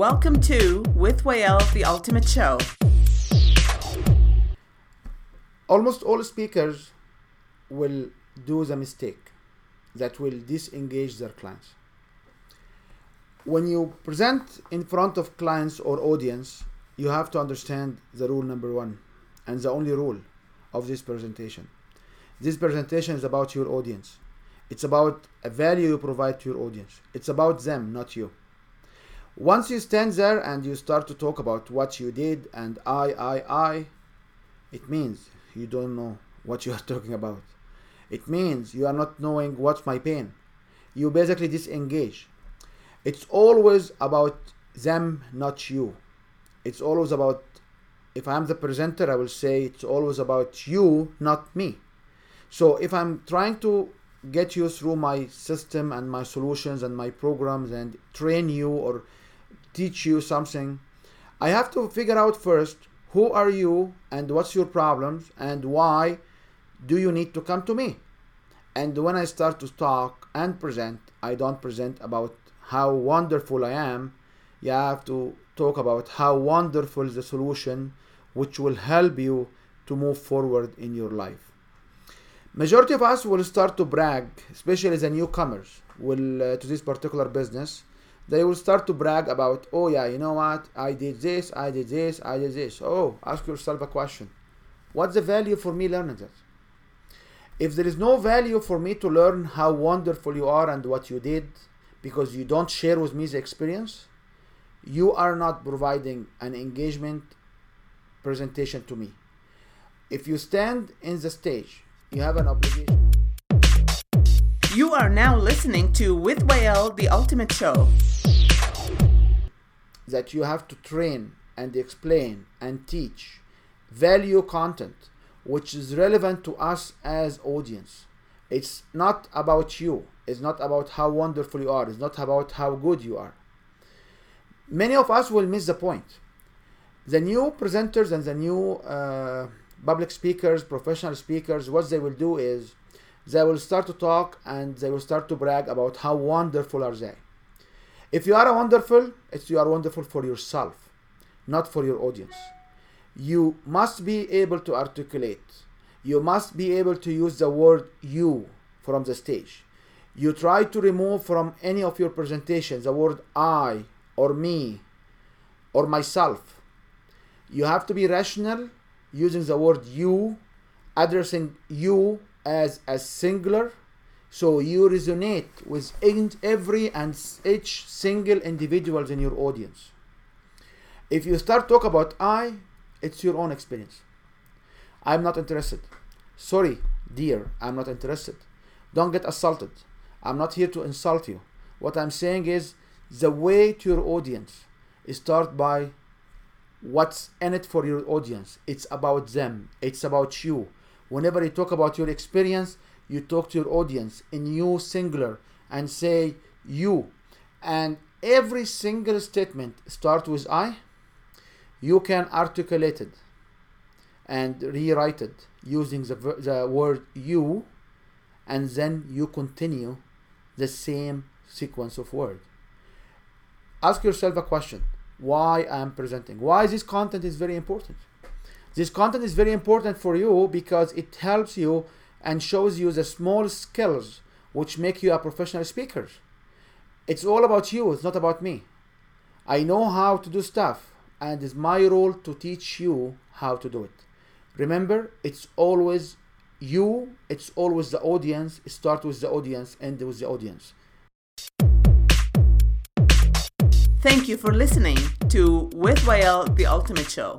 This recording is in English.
Welcome to With Wael, the Ultimate Show. Almost all speakers will do the mistake that will disengage their clients. When you present in front of clients or audience, you have to understand the rule number one and the only rule of this presentation. This presentation is about your audience. It's about a value you provide to your audience. It's about them, not you. Once you stand there and you start to talk about what you did and I, I, I, it means you don't know what you are talking about. It means you are not knowing what's my pain. You basically disengage. It's always about them, not you. It's always about, if I'm the presenter, I will say it's always about you, not me. So if I'm trying to get you through my system and my solutions and my programs and train you or teach you something, I have to figure out first who are you and what's your problems and why do you need to come to me? And when i start to talk and present i don't present about how wonderful i am. You have to talk about how wonderful the solution which will help you to move forward in your life. Majority of us will start to brag especially the newcomers will uh, to this particular business they will start to brag about, oh yeah, you know what? I did this, I did this, I did this. Oh, ask yourself a question. What's the value for me learning that? If there is no value for me to learn how wonderful you are and what you did, because you don't share with me the experience, you are not providing an engagement presentation to me. If you stand in the stage, you have an obligation. You are now listening to With Wael, the Ultimate Show that you have to train and explain and teach value content which is relevant to us as audience. It's not about you. It's not about how wonderful you are. It's not about how good you are. Many of us will miss the point. The new presenters and the new uh, public speakers professional speakers what they will do is they will start to talk and they will start to brag about how wonderful are they if you are wonderful, it's you are wonderful for yourself, not for your audience. You must be able to articulate. You must be able to use the word you from the stage. You try to remove from any of your presentations the word I or me or myself. You have to be rational using the word you, addressing you as a singular so you resonate with every and each single individuals in your audience. If you start talk about I, it's your own experience. I'm not interested. Sorry, dear, I'm not interested. Don't get assaulted. I'm not here to insult you. What I'm saying is the way to your audience start by what's in it for your audience. It's about them. It's about you. Whenever you talk about your experience, you talk to your audience in you singular and say you. And every single statement start with i you can articulate it and rewrite it using the, the word you and then you continue the same sequence of words. Ask yourself a question. Why i am presenting? Why this content is very important? This content is very important for you because it helps you and shows you the small skills which make you a professional speaker. It's all about you, it's not about me. I know how to do stuff, and it's my role to teach you how to do it. Remember, it's always you, it's always the audience. Start with the audience, end with the audience. Thank you for listening to With Wael, the Ultimate Show.